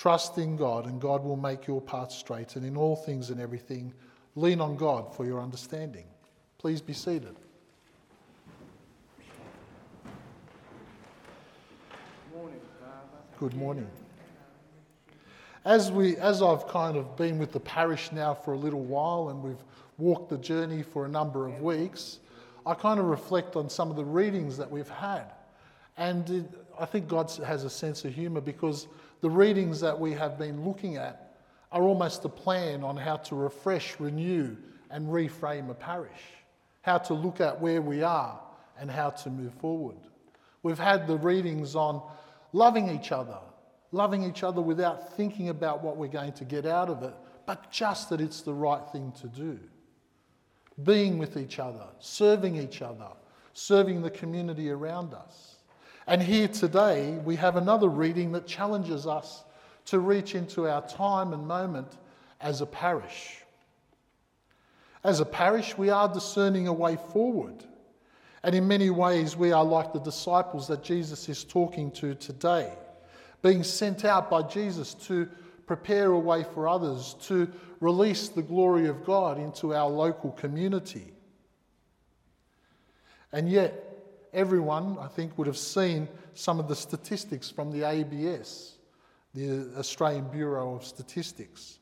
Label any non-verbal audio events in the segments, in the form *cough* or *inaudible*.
Trust in God, and God will make your path straight. And in all things and everything, lean on God for your understanding. Please be seated. Good morning. As, we, as I've kind of been with the parish now for a little while and we've walked the journey for a number of weeks, I kind of reflect on some of the readings that we've had. And it, I think God has a sense of humour because the readings that we have been looking at are almost a plan on how to refresh, renew, and reframe a parish, how to look at where we are and how to move forward. We've had the readings on loving each other, loving each other without thinking about what we're going to get out of it, but just that it's the right thing to do. Being with each other, serving each other, serving the community around us. And here today, we have another reading that challenges us to reach into our time and moment as a parish. As a parish, we are discerning a way forward. And in many ways, we are like the disciples that Jesus is talking to today being sent out by Jesus to prepare a way for others, to release the glory of God into our local community. And yet, everyone, I think, would have seen some of the statistics from the ABS, the Australian Bureau of Statistics,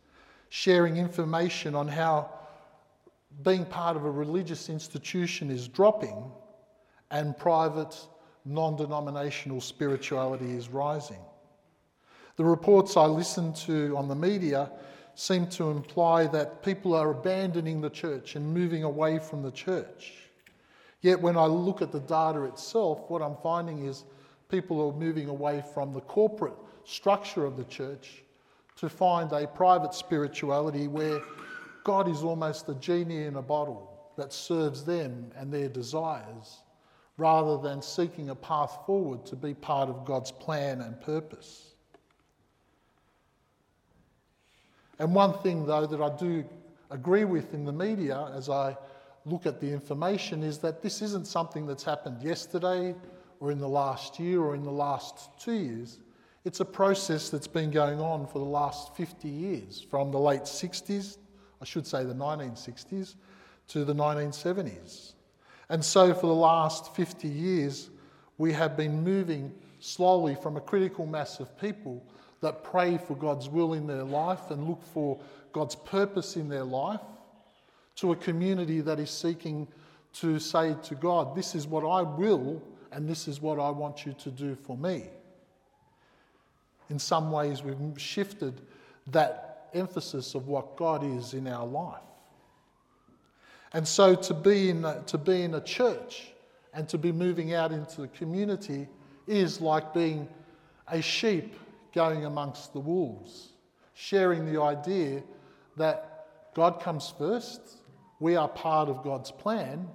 sharing information on how being part of a religious institution is dropping and private, non denominational spirituality is rising. The reports I listened to on the media seem to imply that people are abandoning the church and moving away from the church. Yet when I look at the data itself, what I'm finding is people are moving away from the corporate structure of the church to find a private spirituality where God is almost a genie in a bottle that serves them and their desires rather than seeking a path forward to be part of God's plan and purpose. And one thing, though, that I do agree with in the media as I look at the information is that this isn't something that's happened yesterday or in the last year or in the last two years. It's a process that's been going on for the last 50 years, from the late 60s, I should say the 1960s, to the 1970s. And so for the last 50 years, we have been moving slowly from a critical mass of people that pray for God's will in their life and look for God's purpose in their life, to a community that is seeking to say to God, This is what I will, and this is what I want you to do for me. In some ways, we've shifted that emphasis of what God is in our life. And so to be in a, to be in a church and to be moving out into the community is like being a sheep going amongst the wolves, sharing the idea that God comes first, we are part of God's plan,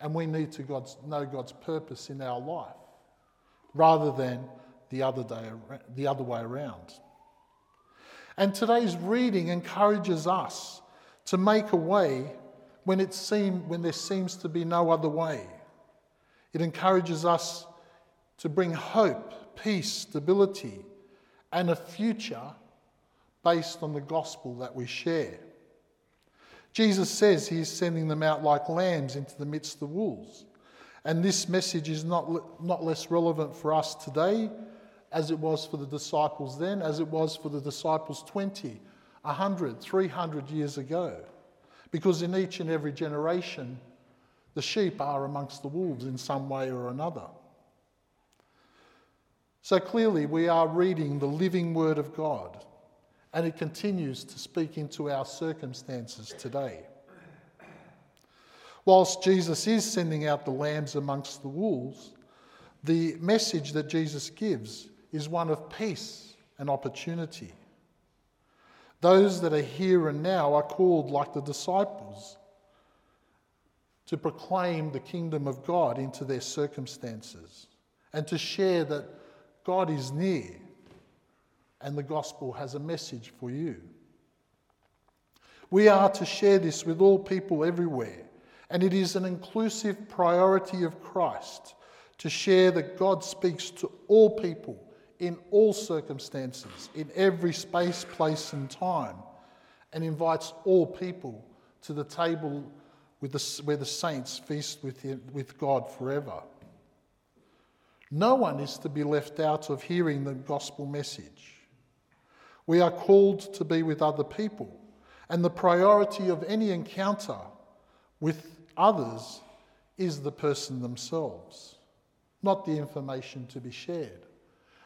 and we need to God's, know God's purpose in our life, rather than the other, day, the other way around. And today's reading encourages us to make a way when, it seem, when there seems to be no other way. It encourages us to bring hope, peace, stability, and a future based on the gospel that we share. Jesus says he is sending them out like lambs into the midst of the wolves. And this message is not, not less relevant for us today as it was for the disciples then, as it was for the disciples 20, 100, 300 years ago. Because in each and every generation, the sheep are amongst the wolves in some way or another. So clearly, we are reading the living Word of God, and it continues to speak into our circumstances today. Whilst Jesus is sending out the lambs amongst the wolves, the message that Jesus gives is one of peace and opportunity. Those that are here and now are called, like the disciples, to proclaim the kingdom of God into their circumstances and to share that God is near, and the gospel has a message for you. We are to share this with all people everywhere, and it is an inclusive priority of Christ to share that God speaks to all people in all circumstances, in every space, place, and time, and invites all people to the table the, where the saints feast with, him, with God forever. No one is to be left out of hearing the gospel message. We are called to be with other people, and the priority of any encounter with others is the person themselves, not the information to be shared.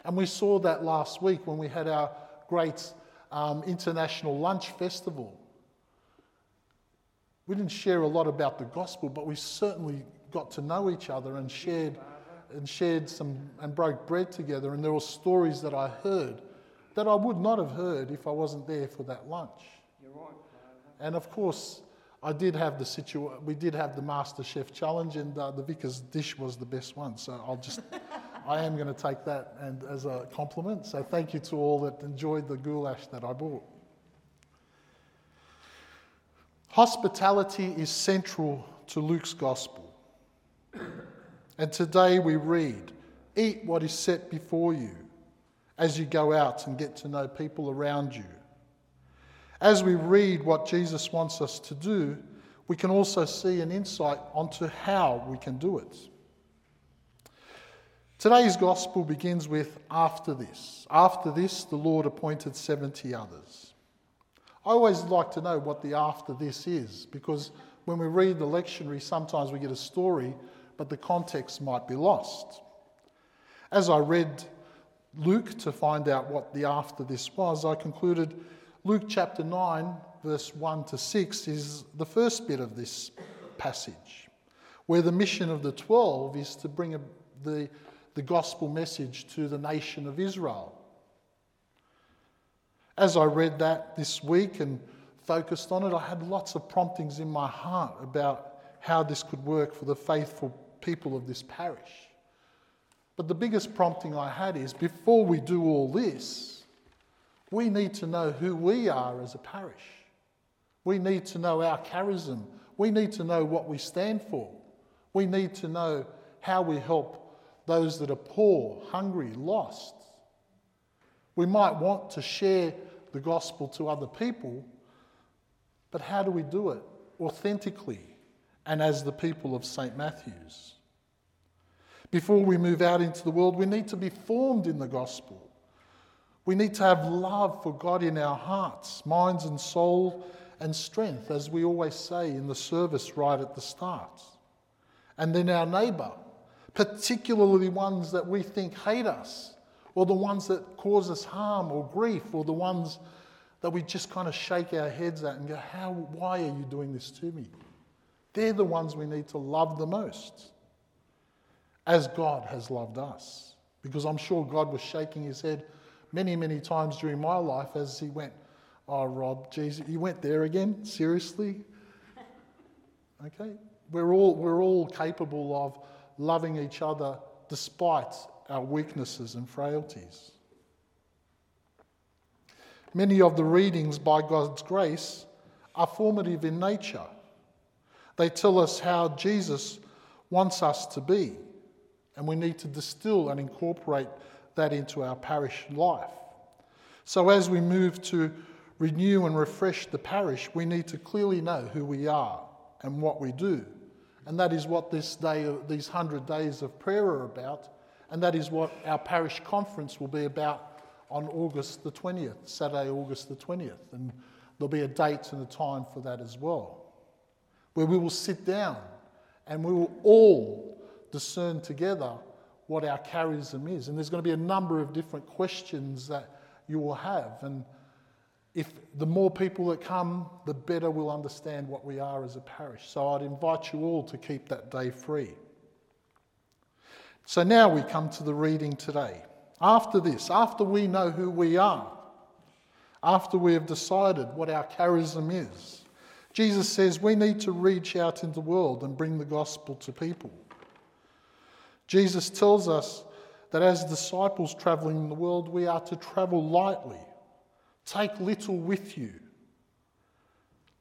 And we saw that last week when we had our great um, international lunch festival. We didn't share a lot about the gospel, but we certainly got to know each other and shared and shared some and broke bread together. And there were stories that I heard that I would not have heard if I wasn't there for that lunch. You're right. And of course, I did have the situ- we did have the Master Chef challenge, and uh, the vicar's dish was the best one. So I'll just, *laughs* I am going to take that and as a compliment. So thank you to all that enjoyed the goulash that I bought. Hospitality is central to Luke's gospel. And today we read, Eat what is set before you as you go out and get to know people around you. As we read what Jesus wants us to do, we can also see an insight onto how we can do it. Today's gospel begins with after this. After this, the Lord appointed 70 others. I always like to know what the after this is because when we read the lectionary, sometimes we get a story, but the context might be lost. As I read Luke to find out what the after this was, I concluded Luke chapter 9, verse 1 to 6, is the first bit of this passage, where the mission of the 12 is to bring the, the gospel message to the nation of Israel. As I read that this week and focused on it, I had lots of promptings in my heart about how this could work for the faithful people of this parish. But the biggest prompting I had is before we do all this, we need to know who we are as a parish. We need to know our charism. We need to know what we stand for. We need to know how we help those that are poor, hungry, lost. We might want to share the gospel to other people, but how do we do it authentically and as the people of St. Matthew's? Before we move out into the world, we need to be formed in the gospel. We need to have love for God in our hearts, minds, and soul, and strength, as we always say in the service right at the start. And then our neighbour, particularly the ones that we think hate us, or the ones that cause us harm or grief, or the ones that we just kind of shake our heads at and go, How, why are you doing this to me? They're the ones we need to love the most, as God has loved us. Because I'm sure God was shaking his head many, many times during my life as he went, Oh, Rob, Jesus, you went there again? Seriously? *laughs* Okay? We're all, we're all capable of loving each other despite our weaknesses and frailties. Many of the readings by God's grace are formative in nature. They tell us how Jesus wants us to be, and we need to distill and incorporate that into our parish life. So, as we move to renew and refresh the parish, we need to clearly know who we are and what we do. And that is what this day, these 100 days of prayer are about. And that is what our parish conference will be about on August the 20th, Saturday, August the 20th. And there'll be a date and a time for that as well, where we will sit down and we will all discern together what our charism is. And there's going to be a number of different questions that you will have. And if the more people that come, the better we'll understand what we are as a parish. So I'd invite you all to keep that day free. So now we come to the reading today. After this, after we know who we are, after we have decided what our charism is, Jesus says we need to reach out into the world and bring the gospel to people. Jesus tells us that as disciples traveling in the world, we are to travel lightly. Take little with you.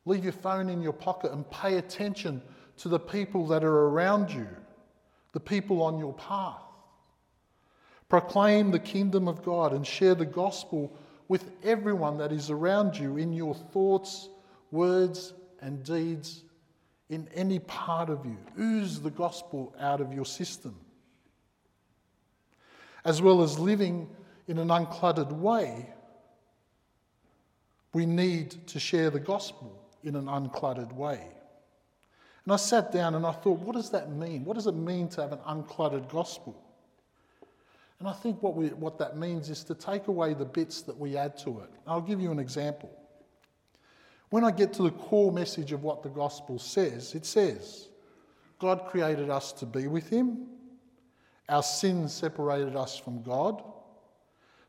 Leave your phone in your pocket and pay attention to the people that are around you, the people on your path. Proclaim the kingdom of God and share the gospel with everyone that is around you in your thoughts, words, and deeds, in any part of you. Ooze the gospel out of your system. As well as living in an uncluttered way, we need to share the gospel in an uncluttered way. And I sat down and I thought, what does that mean? What does it mean to have an uncluttered gospel? And I think what, we, what that means is to take away the bits that we add to it. I'll give you an example. When I get to the core message of what the gospel says, it says, God created us to be with Him. Our sins separated us from God.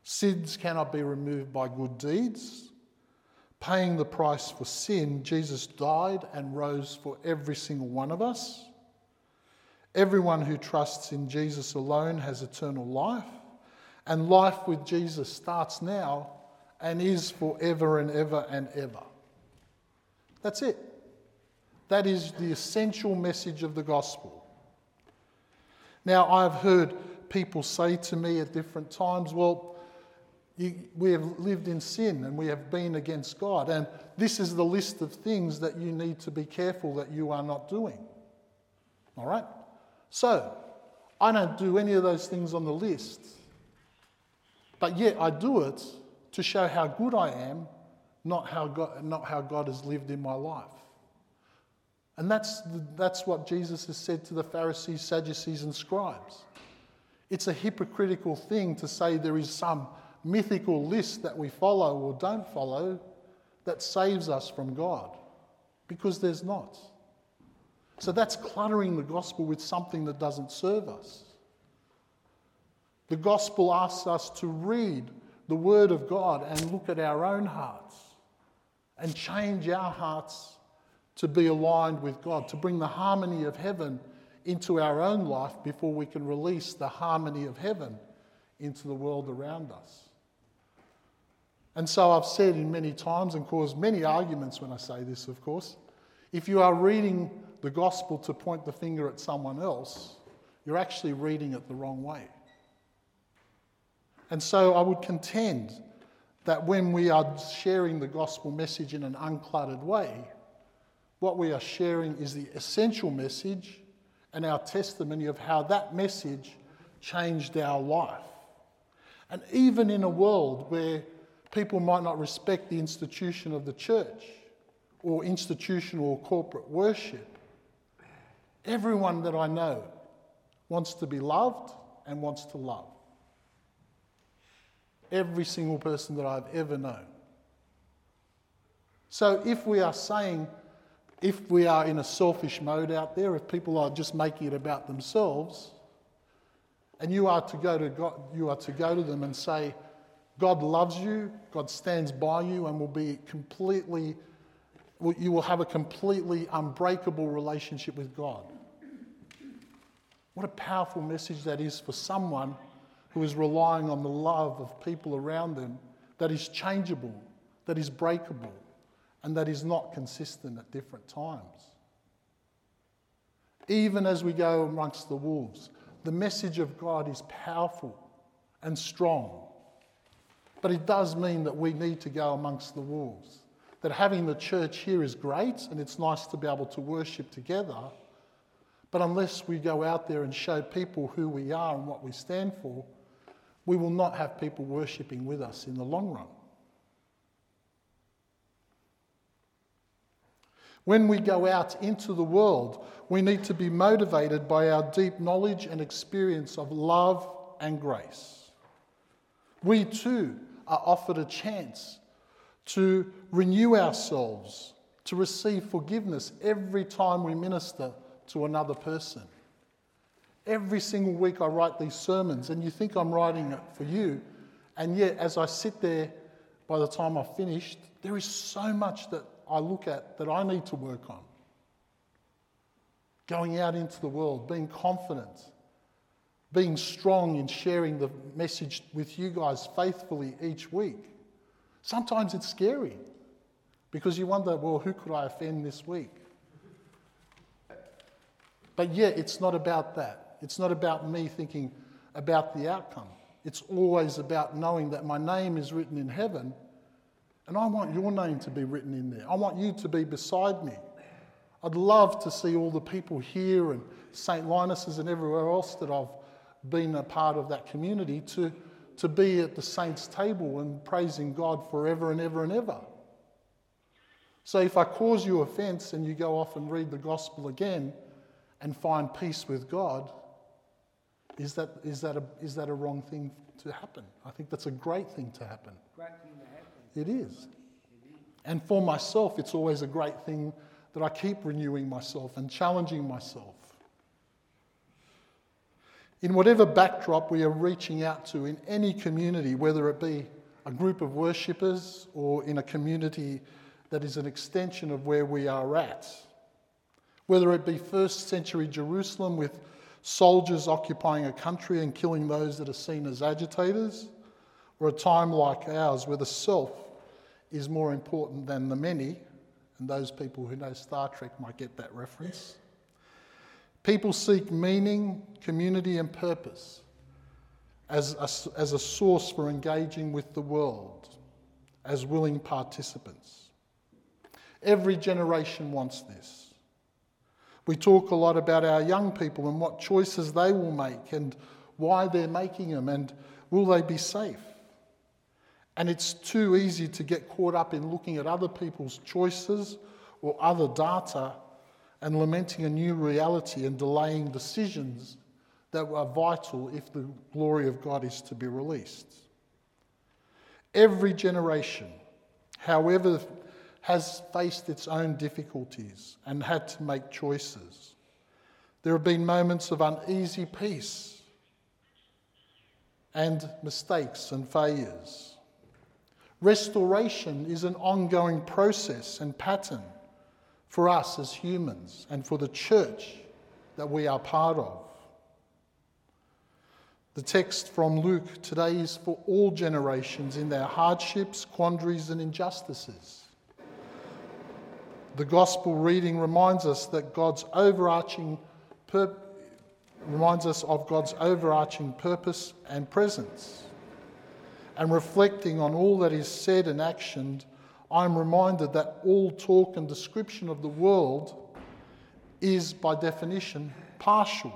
Sins cannot be removed by good deeds. Paying the price for sin, Jesus died and rose for every single one of us. Everyone who trusts in Jesus alone has eternal life, and life with Jesus starts now and is forever and ever and ever. That's it. That is the essential message of the gospel. Now, I've heard people say to me at different times, well, you, we have lived in sin and we have been against God, and this is the list of things that you need to be careful that you are not doing. All right? So, I don't do any of those things on the list, but yet I do it to show how good I am, not how God, not how God has lived in my life. And that's, that's what Jesus has said to the Pharisees, Sadducees, and scribes. It's a hypocritical thing to say there is some mythical list that we follow or don't follow that saves us from God, because there's not. So that's cluttering the gospel with something that doesn't serve us. The gospel asks us to read the word of God and look at our own hearts and change our hearts to be aligned with God, to bring the harmony of heaven into our own life before we can release the harmony of heaven into the world around us. And so I've said in many times and caused many arguments when I say this, of course. If you are reading the gospel to point the finger at someone else, you're actually reading it the wrong way. And so I would contend that when we are sharing the gospel message in an uncluttered way, what we are sharing is the essential message and our testimony of how that message changed our life. And even in a world where people might not respect the institution of the church or institutional or corporate worship, Everyone that I know wants to be loved and wants to love. Every single person that I've ever known. So if we are saying, if we are in a selfish mode out there, if people are just making it about themselves, and you are to go to God, you are to go to them and say, God loves you, God stands by you, and will be completely, you will have a completely unbreakable relationship with God. What a powerful message that is for someone who is relying on the love of people around them that is changeable, that is breakable, and that is not consistent at different times. Even as we go amongst the wolves, the message of God is powerful and strong. But it does mean that we need to go amongst the wolves. That having the church here is great and it's nice to be able to worship together. But unless we go out there and show people who we are and what we stand for, we will not have people worshipping with us in the long run. When we go out into the world, we need to be motivated by our deep knowledge and experience of love and grace. We too are offered a chance to renew ourselves, to receive forgiveness every time we minister to another person. Every single week I write these sermons, and you think I'm writing it for you, and yet as I sit there, by the time I've finished, there is so much that I look at that I need to work on. Going out into the world, being confident, being strong in sharing the message with you guys faithfully each week. Sometimes it's scary because you wonder, well, who could I offend this week? But yet, it's not about that. It's not about me thinking about the outcome. It's always about knowing that my name is written in heaven and I want your name to be written in there. I want you to be beside me. I'd love to see all the people here and St. Linus's and everywhere else that I've been a part of that community to, to be at the saints' table and praising God forever and ever and ever. So if I cause you offense and you go off and read the gospel again and find peace with God, is that, is that, a, is that a wrong thing to happen? I think that's a great thing to happen. Great thing to happen. It is. And for myself, it's always a great thing that I keep renewing myself and challenging myself. In whatever backdrop we are reaching out to in any community, whether it be a group of worshippers or in a community that is an extension of where we are at, whether it be first century Jerusalem with soldiers occupying a country and killing those that are seen as agitators, or a time like ours where the self is more important than the many, and those people who know Star Trek might get that reference. People seek meaning, community, and purpose as a, as a source for engaging with the world as willing participants. Every generation wants this. We talk a lot about our young people and what choices they will make and why they're making them and will they be safe. And it's too easy to get caught up in looking at other people's choices or other data and lamenting a new reality and delaying decisions that are vital if the glory of God is to be released. Every generation, however, has faced its own difficulties and had to make choices. There have been moments of uneasy peace and mistakes and failures. Restoration is an ongoing process and pattern for us as humans and for the church that we are part of. The text from Luke today is for all generations in their hardships, quandaries, and injustices. The gospel reading reminds us that God's overarching pur- reminds us of God's overarching purpose and presence and reflecting on all that is said and actioned, I'm reminded that all talk and description of the world is, by definition, partial.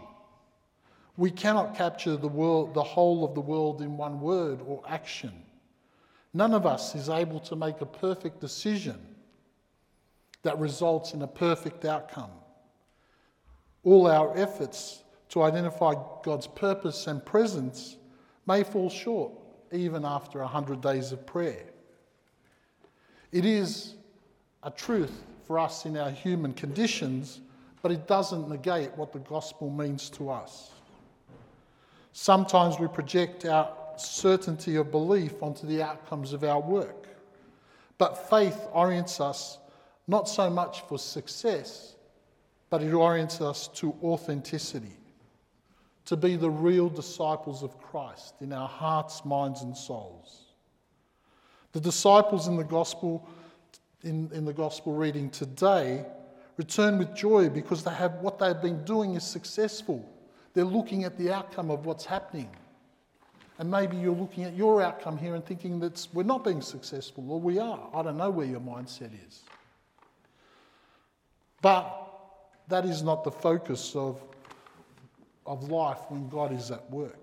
We cannot capture the, world, the whole of the world in one word or action. None of us is able to make a perfect decision that results in a perfect outcome. All our efforts to identify God's purpose and presence may fall short even after 100 days of prayer. It is a truth for us in our human conditions, but it doesn't negate what the gospel means to us. Sometimes we project our certainty of belief onto the outcomes of our work, but faith orients us not so much for success, but it orients us to authenticity to be the real disciples of Christ in our hearts, minds, and souls. The disciples in the gospel, in, in the gospel reading today, return with joy because they have what they've been doing is successful. They're looking at the outcome of what's happening. And maybe you're looking at your outcome here and thinking that we're not being successful, or we are. I don't know where your mindset is. But that is not the focus of of life when God is at work.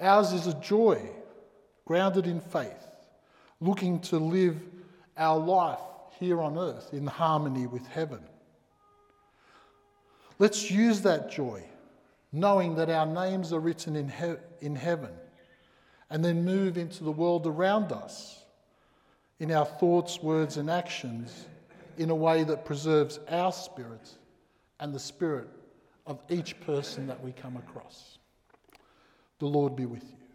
Ours is a joy grounded in faith, looking to live our life here on earth in harmony with heaven. Let's use that joy, knowing that our names are written in, he- in heaven, and then move into the world around us in our thoughts, words, and actions in a way that preserves our spirit and the spirit of each person that we come across. The Lord be with you.